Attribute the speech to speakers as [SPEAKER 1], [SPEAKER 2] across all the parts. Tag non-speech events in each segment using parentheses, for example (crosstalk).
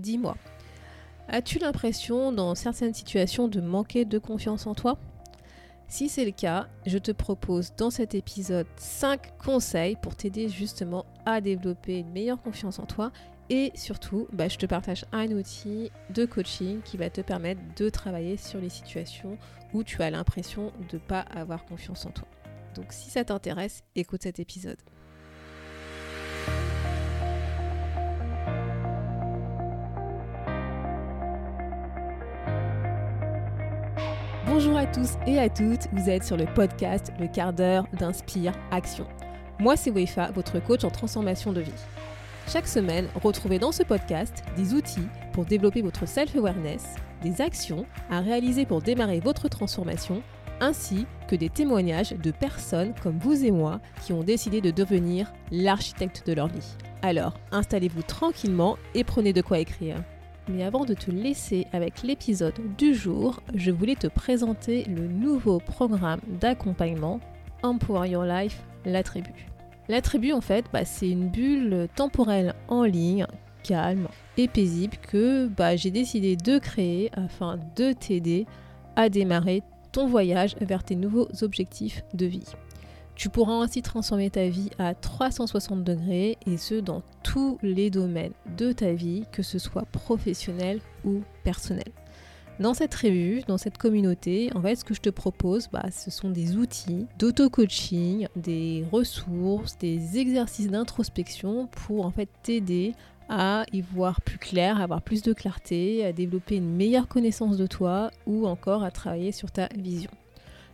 [SPEAKER 1] dis-moi, as-tu l'impression dans certaines situations de manquer de confiance en toi? Si c'est le cas, je te propose dans cet épisode 5 conseils pour t'aider justement à développer une meilleure confiance en toi et surtout, bah, je te partage un outil de coaching qui va te permettre de travailler sur les situations où tu as l'impression de ne pas avoir confiance en toi. Donc si ça t'intéresse, écoute cet épisode. Bonjour à tous et à toutes, vous êtes sur le podcast Le quart d'heure d'Inspire Action. Moi c'est Wefa, votre coach en transformation de vie. Chaque semaine, retrouvez dans ce podcast des outils pour développer votre self-awareness, des actions à réaliser pour démarrer votre transformation, ainsi que des témoignages de personnes comme vous et moi qui ont décidé de devenir l'architecte de leur vie. Alors, installez-vous tranquillement et prenez de quoi écrire. Mais avant de te laisser avec l'épisode du jour, je voulais te présenter le nouveau programme d'accompagnement Empower Your Life, la tribu. La tribu, en fait, bah, c'est une bulle temporelle en ligne, calme et paisible que bah, j'ai décidé de créer afin de t'aider à démarrer ton voyage vers tes nouveaux objectifs de vie. Tu pourras ainsi transformer ta vie à 360 degrés et ce dans tous les domaines de ta vie, que ce soit professionnel ou personnel. Dans cette revue, dans cette communauté, en fait, ce que je te propose, bah, ce sont des outils d'auto-coaching, des ressources, des exercices d'introspection pour en fait t'aider à y voir plus clair, à avoir plus de clarté, à développer une meilleure connaissance de toi ou encore à travailler sur ta vision.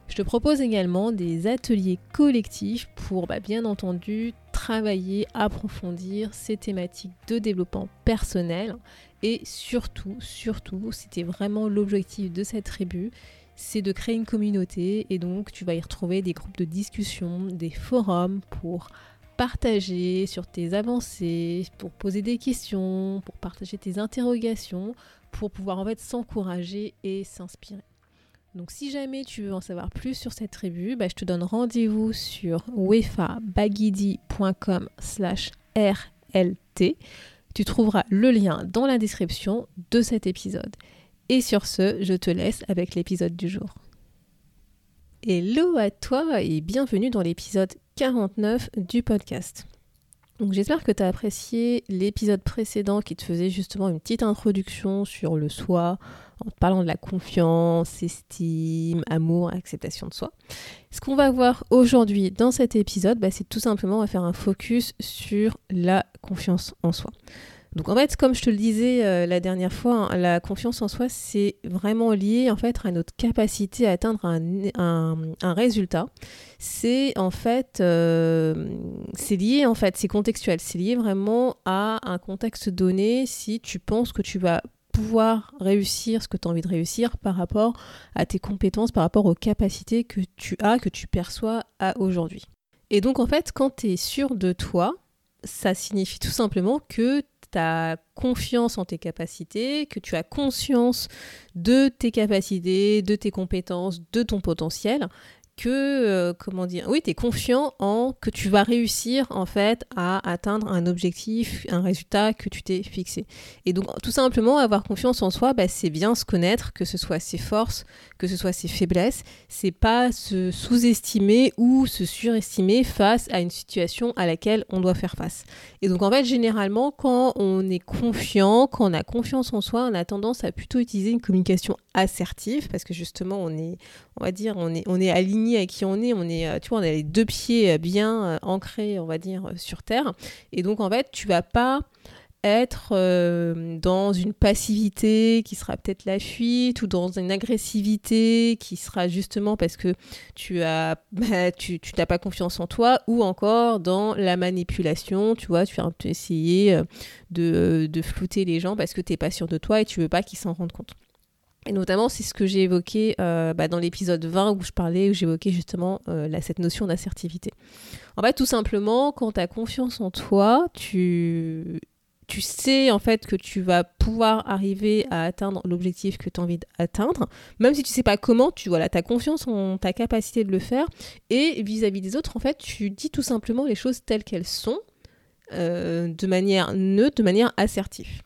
[SPEAKER 1] Je te propose également des ateliers collectifs pour bah, bien entendu travailler, approfondir ces thématiques de développement personnel et surtout, surtout, c'était vraiment l'objectif de cette tribu, c'est de créer une communauté et donc tu vas y retrouver des groupes de discussion, des forums pour partager sur tes avancées, pour poser des questions, pour partager tes interrogations, pour pouvoir en fait s'encourager et s'inspirer. Donc si jamais tu veux en savoir plus sur cette tribu, bah, je te donne rendez-vous sur wefabagidi.com slash RLT. Tu trouveras le lien dans la description de cet épisode. Et sur ce, je te laisse avec l'épisode du jour. Hello à toi et bienvenue dans l'épisode 49 du podcast. Donc j'espère que tu as apprécié l'épisode précédent qui te faisait justement une petite introduction sur le soi, en parlant de la confiance, estime, amour, acceptation de soi. Ce qu'on va voir aujourd'hui dans cet épisode, bah, c'est tout simplement à faire un focus sur la confiance en soi. Donc en fait, comme je te le disais euh, la dernière fois, hein, la confiance en soi, c'est vraiment lié en fait à notre capacité à atteindre un, résultat. C'est en fait, euh, c'est lié en fait, c'est contextuel, c'est lié vraiment à un contexte donné. Si tu penses que tu vas pouvoir réussir ce que tu as envie de réussir par rapport à tes compétences, par rapport aux capacités que tu as, que tu perçois à aujourd'hui. Et donc en fait, quand tu es sûr de toi, ça signifie tout simplement que tu as confiance en tes capacités, que tu as conscience de tes capacités, de tes compétences, de ton potentiel, que, euh, comment dire, oui, tu es confiant en que tu vas réussir en fait à atteindre un objectif, un résultat que tu t'es fixé. Et donc tout simplement avoir confiance en soi, bah, c'est bien se connaître, que ce soit ses forces, que ce soit ses faiblesses, c'est pas se sous-estimer ou se surestimer face à une situation à laquelle on doit faire face. Et donc en fait généralement quand on est confiant, quand on a confiance en soi, on a tendance à plutôt utiliser une communication assertive parce que justement on est, on va dire, on est, on est aligné à qui on est, on est, euh, tu vois, on a les deux pieds euh, bien euh, ancrés, on va dire, sur terre. Et donc, en fait, tu vas pas être dans une passivité qui sera peut-être la fuite ou dans une agressivité qui sera justement parce que tu as (laughs) bah, tu n'as pas confiance en toi ou encore dans la manipulation tu vois tu vas essayer de, de flouter les gens parce que tu n'es pas sûr de toi et tu veux pas qu'ils s'en rendent compte et notamment, c'est ce que j'ai évoqué euh, bah, dans l'épisode 20 où je parlais, où j'évoquais justement euh, cette notion d'assertivité. En fait, tout simplement, quand tu as confiance en toi, tu, sais en fait que tu vas pouvoir arriver à atteindre l'objectif que tu as envie d'atteindre, même si tu sais pas comment, tu voilà, as confiance en ta capacité de le faire. Et vis-à-vis des autres, en fait, tu dis tout simplement les choses telles qu'elles sont, euh, de manière neutre, de manière assertive.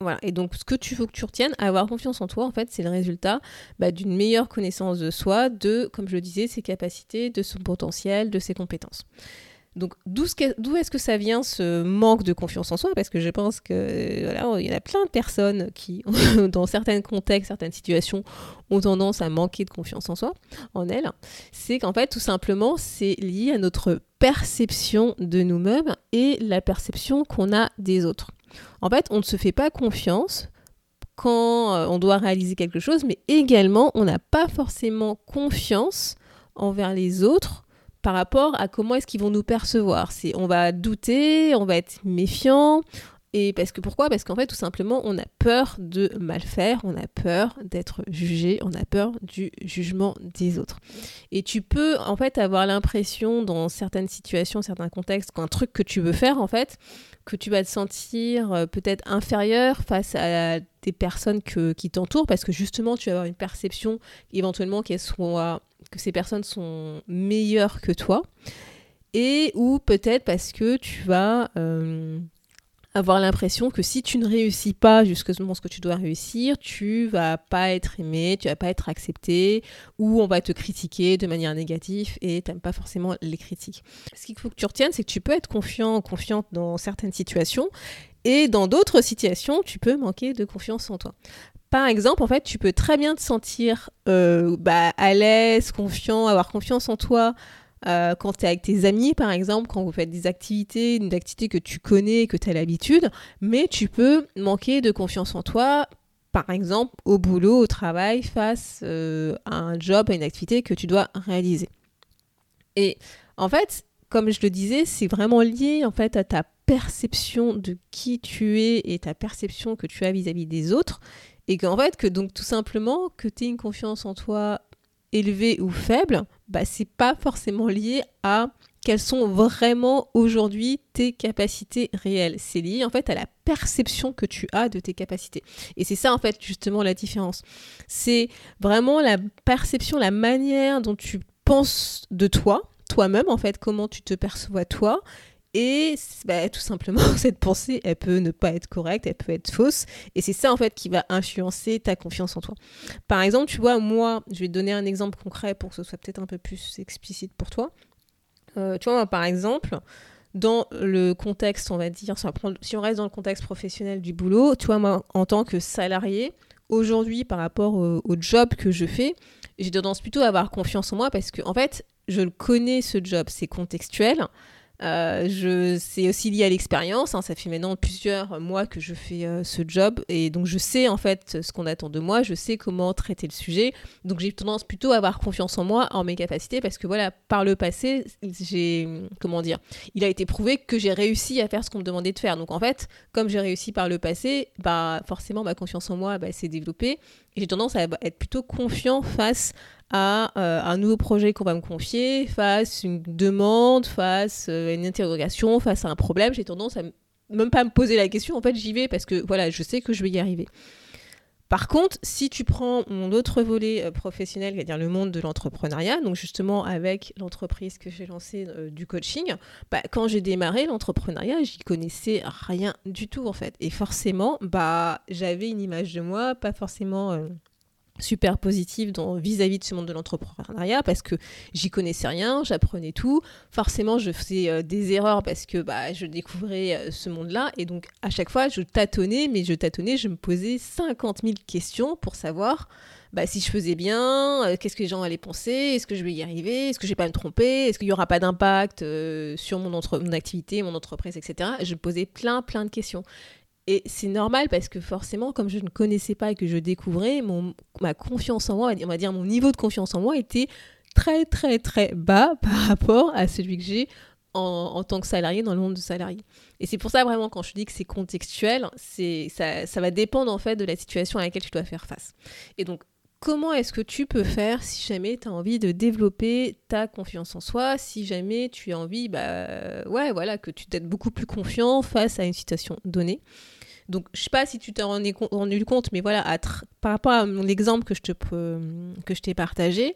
[SPEAKER 1] Voilà. Et donc, ce que tu veux que tu retiennes, avoir confiance en toi, en fait, c'est le résultat bah, d'une meilleure connaissance de soi, de, comme je le disais, ses capacités, de son potentiel, de ses compétences. Donc, d'où est-ce que ça vient ce manque de confiance en soi? Parce que je pense que il y a plein de personnes qui, (laughs) dans certains contextes, certaines situations, ont tendance à manquer de confiance en soi, en elles. C'est qu'en fait, tout simplement, c'est lié à notre perception de nous-mêmes et la perception qu'on a des autres. En fait, on ne se fait pas confiance quand euh, on doit réaliser quelque chose, mais également, on n'a pas forcément confiance envers les autres par rapport à comment est-ce qu'ils vont nous percevoir. On va douter, on va être méfiant. Et parce que pourquoi? Parce qu'en fait, tout simplement, on a peur de mal faire, on a peur d'être jugé, on a peur du jugement des autres. Et tu peux en fait avoir l'impression dans certaines situations, certains contextes, qu'un truc que tu veux faire, en fait, que tu vas te sentir euh, peut-être inférieur face à des personnes qui t'entourent, parce que justement, tu vas avoir une perception éventuellement qu'elles soient que ces personnes sont meilleures que toi, et ou peut-être parce que tu vas euh, avoir l'impression que si tu ne réussis pas justement ce que tu dois réussir, tu vas pas être aimé, tu vas pas être accepté, ou on va te critiquer de manière négative et tu n'aimes pas forcément les critiques. Ce qu'il faut que tu retiennes, c'est que tu peux être confiant, confiante dans certaines situations, et dans d'autres situations, tu peux manquer de confiance en toi. Par exemple, en fait, tu peux très bien te sentir euh, bah, à l'aise, confiant, avoir confiance en toi euh, quand tu es avec tes amis, par exemple, quand vous faites des activités, une activité que tu connais, que tu as l'habitude, mais tu peux manquer de confiance en toi, par exemple, au boulot, au travail, face euh, à un job, à une activité que tu dois réaliser. Et en fait, comme je le disais, c'est vraiment lié en fait à ta perception de qui tu es et ta perception que tu as vis-à-vis des autres et qu'en fait, que donc tout simplement, que tu aies une confiance en toi élevée ou faible, bah, c'est pas forcément lié à quelles sont vraiment aujourd'hui tes capacités réelles. C'est lié en fait à la perception que tu as de tes capacités. Et c'est ça en fait justement la différence. C'est vraiment la perception, la manière dont tu penses de toi, toi-même en fait, comment tu te perçois toi, et bah, tout simplement, (laughs) cette pensée, elle peut ne pas être correcte, elle peut être fausse. Et c'est ça, en fait, qui va influencer ta confiance en toi. Par exemple, tu vois, moi, je vais te donner un exemple concret pour que ce soit peut-être un peu plus explicite pour toi. Euh, tu vois, moi, par exemple, dans le contexte, on va dire, si on reste dans le contexte professionnel du boulot, tu vois, moi, en tant que salarié, aujourd'hui, par rapport au, au job que je fais, j'ai tendance plutôt à avoir confiance en moi parce que, en fait, je le connais, ce job, c'est contextuel. Euh, c'est aussi lié à l'expérience. Hein. ça fait maintenant plusieurs mois que je fais euh, ce job et donc je sais en fait ce qu'on attend de moi. Je sais comment traiter le sujet. Donc j'ai tendance plutôt à avoir confiance en moi, en mes capacités, parce que voilà, par le passé, j'ai comment dire, il a été prouvé que j'ai réussi à faire ce qu'on me demandait de faire. Donc en fait, comme j'ai réussi par le passé, bah forcément ma confiance en moi bah, s'est développée et j'ai tendance à être plutôt confiant face à euh, un nouveau projet qu'on va me confier, face une demande, face à euh, une interrogation, face à un problème, j'ai tendance à même pas me poser la question, en fait j'y vais parce que voilà, je sais que je vais y arriver. Par contre, si tu prends mon autre volet euh, professionnel, c'est-à-dire le monde de l'entrepreneuriat, donc justement avec l'entreprise que j'ai lancée du coaching, bah, quand j'ai démarré l'entrepreneuriat, j'y connaissais rien du tout en fait. Et forcément, bah, j'avais une image de moi, pas forcément super positive vis-à-vis de ce monde de l'entrepreneuriat parce que j'y connaissais rien, j'apprenais tout. Forcément, je faisais euh, des erreurs parce que bah, je découvrais euh, ce monde-là et donc à chaque fois, je tâtonnais, mais je tâtonnais, je me posais 50 000 questions pour savoir bah, si je faisais bien, euh, qu'est-ce que les gens allaient penser, est-ce que je vais y arriver, est-ce que je vais pas me tromper, est-ce qu'il n'y aura pas d'impact sur mon, mon activité, mon entreprise, etc. Je posais plein, plein de questions. Et c'est normal parce que forcément, comme je ne connaissais pas et que je découvrais, mon, ma confiance en moi, on va dire mon niveau de confiance en moi était très très très bas (laughs) par rapport à celui que j'ai en, tant que salarié dans le monde de salarié. Et c'est pour ça vraiment quand je dis que c'est contextuel, ça, ça va dépendre en fait de la situation à laquelle tu dois faire face. Et donc comment est-ce que tu peux faire si jamais tu as envie de développer ta confiance en soi, si jamais tu as envie, bah ouais, voilà, que tu t'aides beaucoup plus confiant face à une situation donnée. Donc, je sais pas si tu t'es rendu, rendu compte, mais voilà, par rapport à mon exemple que je que je t'ai partagé,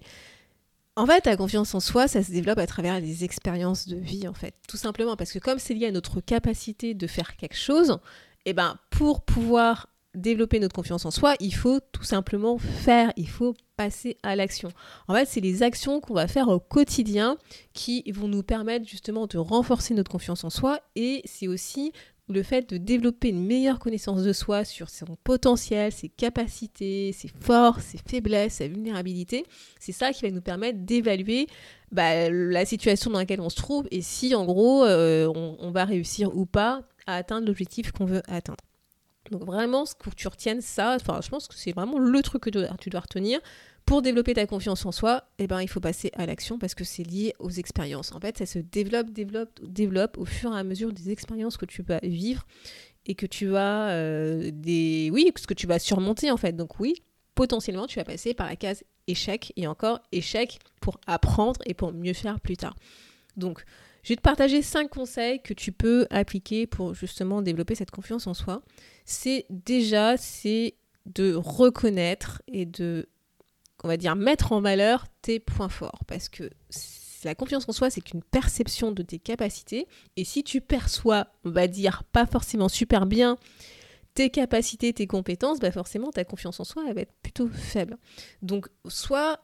[SPEAKER 1] en fait, la confiance en soi, ça se développe à travers des expériences de vie, en fait, tout simplement parce que comme c'est lié à notre capacité de faire quelque chose, et eh ben pour pouvoir développer notre confiance en soi, il faut tout simplement faire, il faut passer à l'action. En fait, c'est les actions qu'on va faire au quotidien qui vont nous permettre justement de renforcer notre confiance en soi et c'est aussi le fait de développer une meilleure connaissance de soi sur son potentiel, ses capacités, ses forces, ses faiblesses, sa vulnérabilité, c'est ça qui va nous permettre d'évaluer bah, la situation dans laquelle on se trouve et si en gros euh, on, on va réussir ou pas à atteindre l'objectif qu'on veut atteindre. Donc vraiment, ce que tu retiennes ça, enfin, je pense que c'est vraiment le truc que tu dois retenir. Pour développer ta confiance en soi, eh ben, il faut passer à l'action parce que c'est lié aux expériences. En fait, ça se développe, développe, développe au fur et à mesure des expériences que tu vas vivre et que tu vas euh, des oui, ce que tu vas surmonter en fait. Donc oui, potentiellement, tu vas passer par la case échec et encore échec pour apprendre et pour mieux faire plus tard. Donc je vais te partager cinq conseils que tu peux appliquer pour justement développer cette confiance en soi. C'est déjà, c'est de reconnaître et de, on va dire, mettre en valeur tes points forts. Parce que la confiance en soi, c'est qu'une perception de tes capacités. Et si tu perçois, on va dire, pas forcément super bien tes capacités, tes compétences, bah forcément ta confiance en soi elle va être plutôt faible. Donc soit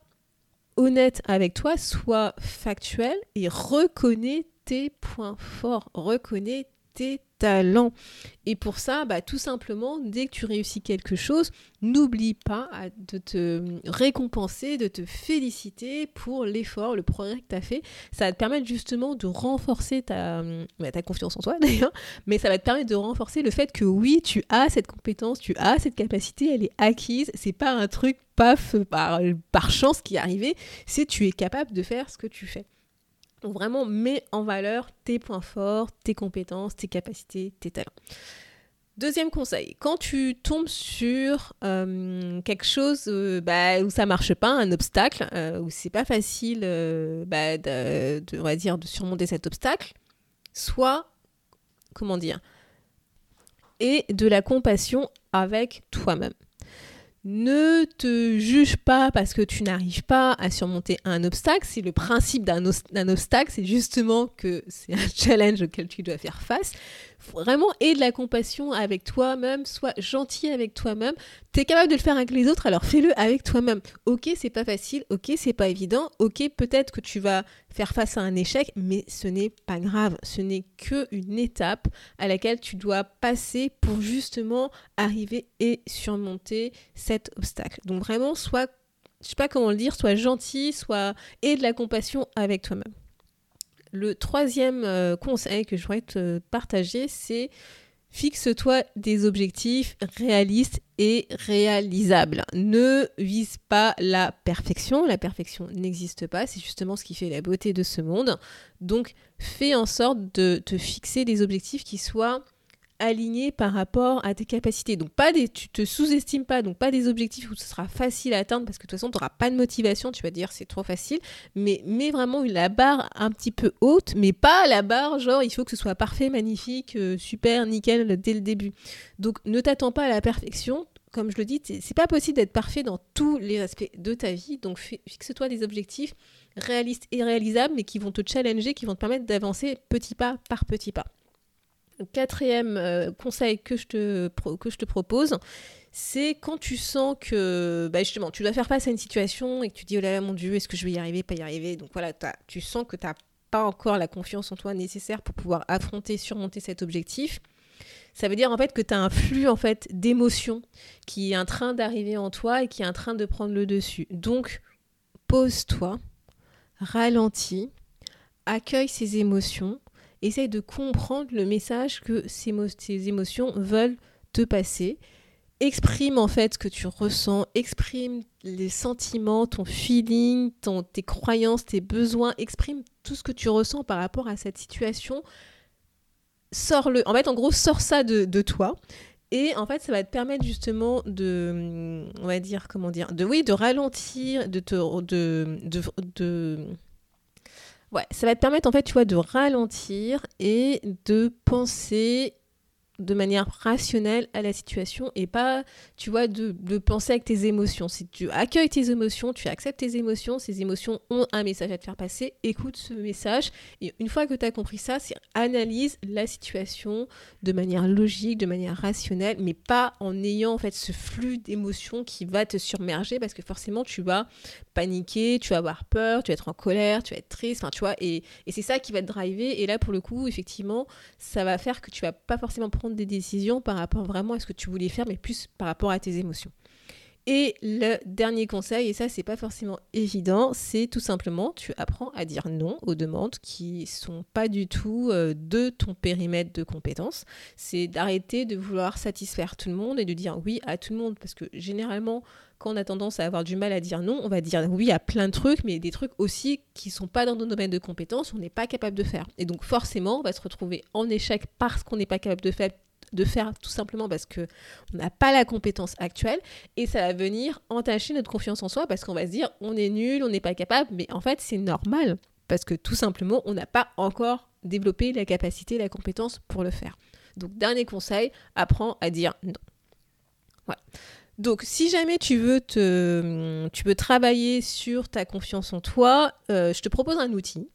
[SPEAKER 1] honnête avec toi, sois factuel et reconnais tes points forts, reconnais tes talents. Et pour ça, bah, tout simplement, dès que tu réussis quelque chose, n'oublie pas de te récompenser, de te féliciter pour l'effort, le progrès que tu as fait. Ça va te permettre justement de renforcer ta, bah, ta confiance en toi (laughs) d'ailleurs, mais ça va te permettre de renforcer le fait que oui, tu as cette compétence, tu as cette capacité, elle est acquise. C'est pas un truc paf par, par chance qui est arrivé, c'est tu es capable de faire ce que tu fais. Vraiment, mets en valeur tes points forts, tes compétences, tes capacités, tes talents. Deuxième conseil, quand tu tombes sur euh, quelque chose euh, bah, où ça marche pas, un obstacle, euh, où c'est pas facile, bah, de, de surmonter cet obstacle, soit, comment dire, et de la compassion avec toi-même. Ne te juge pas parce que tu n'arrives pas à surmonter un obstacle. C'est le principe d'un obstacle, c'est justement que c'est un (laughs) challenge auquel tu dois faire face vraiment et de la compassion avec toi-même, sois gentil avec toi-même. Tu es capable de le faire avec les autres, alors fais-le avec toi-même. Ok, c'est pas facile, ok, c'est pas évident, ok, peut-être que tu vas faire face à un échec, mais ce n'est pas grave. Ce n'est qu'une étape à laquelle tu dois passer pour justement arriver et surmonter cet obstacle. Donc vraiment, sois, je sais pas comment le dire, sois gentil, sois et de la compassion avec toi-même. Le troisième euh, conseil que je voudrais te partager, c'est fixe-toi des objectifs réalistes et réalisables. Ne vise pas la perfection. La perfection n'existe pas. C'est justement ce qui fait la beauté de ce monde. Donc, fais en sorte de te fixer des objectifs qui soient aligné par rapport à tes capacités. Donc pas des, tu te sous-estimes pas, donc pas des objectifs où ce sera facile à atteindre parce que de toute façon tu n'auras pas de motivation, tu vas dire c'est trop facile, mais mets vraiment la barre un petit peu haute, mais pas la barre genre il faut que ce soit parfait, magnifique, euh, super, nickel dès le début. Donc ne t'attends pas à la perfection, comme je le dis, c'est pas possible d'être parfait dans tous les aspects de ta vie, donc fixe-toi des objectifs réalistes et réalisables, mais qui vont te challenger, qui vont te permettre d'avancer petit pas par petit pas. Quatrième euh, conseil que je te, propose, c'est quand tu sens que bah tu dois faire face à une situation et que tu dis oh là là mon dieu est-ce que je vais y arriver pas y arriver? Donc voilà tu sens que tu n'as pas encore la confiance en toi nécessaire pour pouvoir affronter surmonter cet objectif. Ça veut dire en fait que tu as un flux en fait d'émotions qui est en train d'arriver en toi et qui est en train de prendre le dessus. Donc pose-toi ralentis accueille ces émotions essaye de comprendre le message que ces, émotions veulent te passer. Exprime en fait ce que tu ressens, exprime les sentiments, ton feeling, ton, tes croyances, tes besoins, exprime tout ce que tu ressens par rapport à cette situation. Sors-le. En fait, en gros, sors ça de, toi. Et en fait, ça va te permettre justement de, on va dire, comment dire, de oui, de ralentir, de te, de, de Ouais, ça va te permettre en fait, tu vois, de ralentir et de penser de manière rationnelle à la situation et pas, tu vois, de, penser avec tes émotions. Si tu accueilles tes émotions, tu acceptes tes émotions, ces émotions ont un message à te faire passer, écoute ce message. Une fois que tu as compris ça, c'est analyse la situation de manière logique, de manière rationnelle, mais pas en ayant en fait ce flux d'émotions qui va te surmerger parce que forcément tu vas paniquer, tu vas avoir peur, tu vas être en colère, tu vas être triste, enfin tu vois, et, et c'est ça qui va te driver. Et là pour le coup, effectivement, ça va faire que tu vas pas forcément prendre des décisions par rapport vraiment à ce que tu voulais faire, mais plus par rapport à tes émotions. Et le dernier conseil, et ça c'est pas forcément évident, c'est tout simplement tu apprends à dire non aux demandes qui sont pas du tout euh, de ton périmètre de compétences. C'est d'arrêter de vouloir satisfaire tout le monde et de dire oui à tout le monde parce que généralement quand on a tendance à avoir du mal à dire non, on va dire oui à plein de trucs, mais des trucs aussi qui sont pas dans nos domaines de compétences, on n'est pas capable de faire. Et donc forcément, on va se retrouver en échec parce qu'on n'est pas capable de faire de faire tout simplement parce que on n'a pas la compétence actuelle et ça va venir entacher notre confiance en soi parce qu'on va se dire on est nul, on n'est pas capable, mais en fait c'est normal parce que tout simplement on n'a pas encore développé la capacité, la compétence pour le faire. Donc dernier conseil, apprends à dire non. Voilà. Donc, si jamais tu veux, te, tu veux travailler sur ta confiance en toi, euh, je te propose un outil.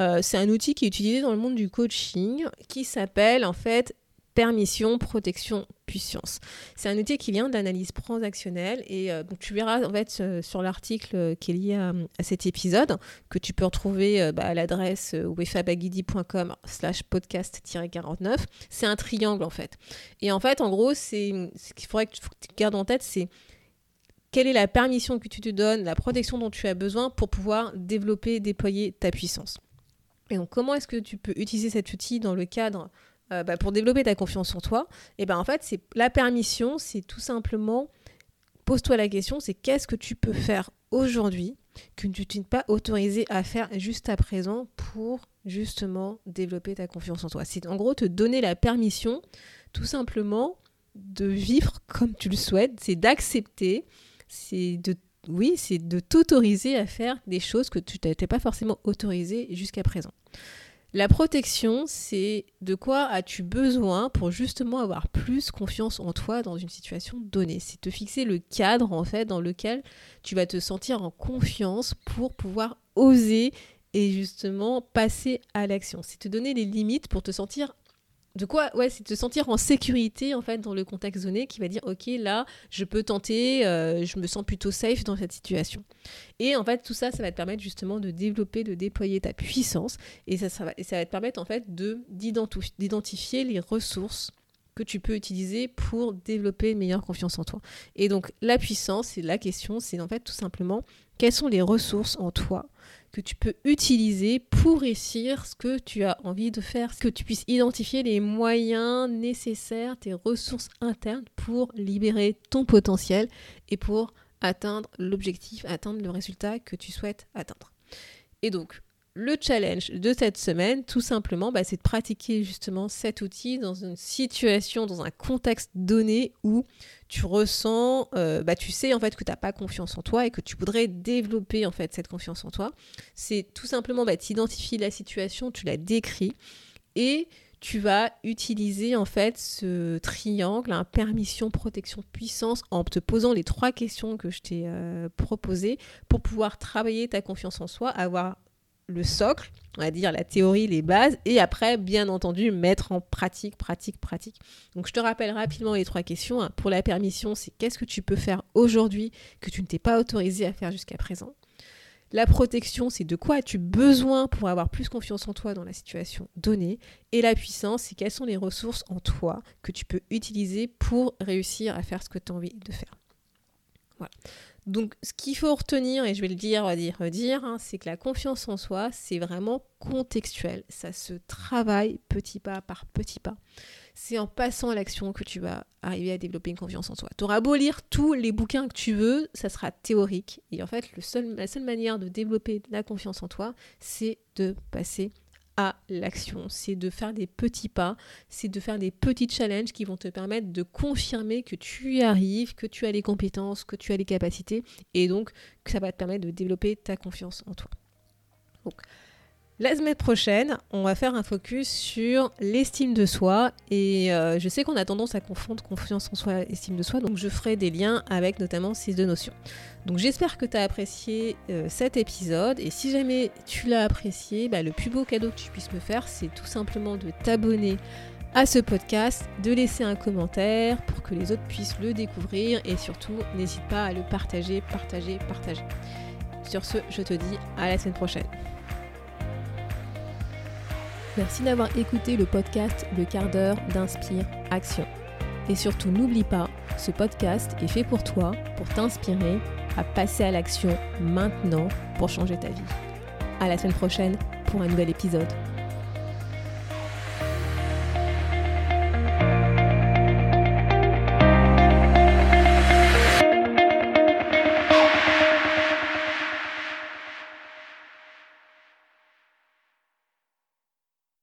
[SPEAKER 1] Euh, c'est un outil qui est utilisé dans le monde du coaching qui s'appelle en fait permission, protection, puissance. C'est un outil qui vient d'analyse transactionnelle et euh, tu verras en fait sur l'article qui est lié à, cet épisode que tu peux retrouver euh, bah, à l'adresse euh, wefabagidi.com slash podcast-49. C'est un triangle en fait. Et en fait, en gros, c'est ce qu'il faudrait que tu, gardes en tête, c'est quelle est la permission que tu te donnes, la protection dont tu as besoin pour pouvoir développer, déployer ta puissance. Et donc, comment est-ce que tu peux utiliser cet outil dans le cadre euh, bah, pour développer ta confiance en toi, et ben en fait, c'est la permission, c'est tout simplement pose-toi la question, c'est qu'est-ce que tu peux faire aujourd'hui que tu n'es pas autorisé à faire juste à présent pour justement développer ta confiance en toi. C'est en gros te donner la permission tout simplement de vivre comme tu le souhaites, c'est d'accepter, c'est de oui, c'est de t'autoriser à faire des choses que tu n'étais pas forcément autorisé jusqu'à présent. La protection, c'est de quoi as-tu besoin pour justement avoir plus confiance en toi dans une situation donnée? C'est te fixer le cadre en fait dans lequel tu vas te sentir en confiance pour pouvoir oser et justement passer à l'action. C'est te donner les limites pour te sentir de quoi ouais c'est te sentir en sécurité en dans le contexte donné qui va dire ok là je peux tenter euh, je me sens plutôt safe dans cette situation. Et en fait tout ça ça va te permettre justement de développer de déployer ta puissance. Et ça, va, te permettre en fait de d'identifier les ressources que tu peux utiliser pour développer une meilleure confiance en toi. Et donc la puissance c'est la question c'est en fait tout simplement quelles sont les ressources en toi que tu peux utiliser pour réussir ce que tu as envie de faire, que tu puisses identifier les moyens nécessaires, tes ressources internes pour libérer ton potentiel et pour atteindre l'objectif, atteindre le résultat que tu souhaites atteindre. Et donc, le challenge de cette semaine, tout simplement, bah, c'est de pratiquer justement cet outil dans une situation, dans un contexte donné où tu ressens, euh, bah, tu sais en fait que tu n'as pas confiance en toi et que tu voudrais développer en fait cette confiance en toi. C'est tout simplement, bah, tu identifies la situation, tu la décris et tu vas utiliser en fait ce triangle, permission, protection, puissance, en te posant les trois questions que je t'ai euh, proposées pour pouvoir travailler ta confiance en soi, avoir le socle, on va dire la théorie, les bases, et après, bien entendu, mettre en pratique, pratique, pratique. Donc je te rappelle rapidement les trois questions. Hein. Pour la permission, c'est qu'est-ce que tu peux faire aujourd'hui que tu ne t'es pas autorisé à faire jusqu'à présent? La protection, c'est de quoi as-tu besoin pour avoir plus confiance en toi dans la situation donnée? Et la puissance, c'est quelles sont les ressources en toi que tu peux utiliser pour réussir à faire ce que tu as envie de faire? Voilà. Donc, ce qu'il faut retenir, et je vais le dire, redire, redire, hein, c'est que la confiance en soi, c'est vraiment contextuel. Ça se travaille petit pas par petit pas. C'est en passant à l'action que tu vas arriver à développer une confiance en soi. Tu auras beau lire tous les bouquins que tu veux, ça sera théorique. Et en fait, la seule manière de développer la confiance en toi, c'est de passer l'action. C'est de faire des petits pas, c'est de faire des petits challenges qui vont te permettre de confirmer que tu y arrives, que tu as les compétences, que tu as les capacités, et donc que ça va te permettre de développer ta confiance en toi. La semaine prochaine, on va faire un focus sur l'estime de soi et euh, je sais qu'on a tendance à confondre confiance en soi et estime de soi, donc je ferai des liens avec notamment ces deux notions. Donc j'espère que tu as apprécié euh, cet épisode et si jamais tu l'as apprécié, bah, le plus beau cadeau que tu puisses me faire, c'est tout simplement de t'abonner à ce podcast, de laisser un commentaire pour que les autres puissent le découvrir et surtout n'hésite pas à le partager, partager, partager. Sur ce, je te dis à la semaine prochaine. Merci d'avoir écouté le podcast Le quart d'heure d'Inspire Action. Et surtout, n'oublie pas, ce podcast est fait pour toi, pour t'inspirer à passer à l'action maintenant pour changer ta vie. À la semaine prochaine pour un nouvel épisode.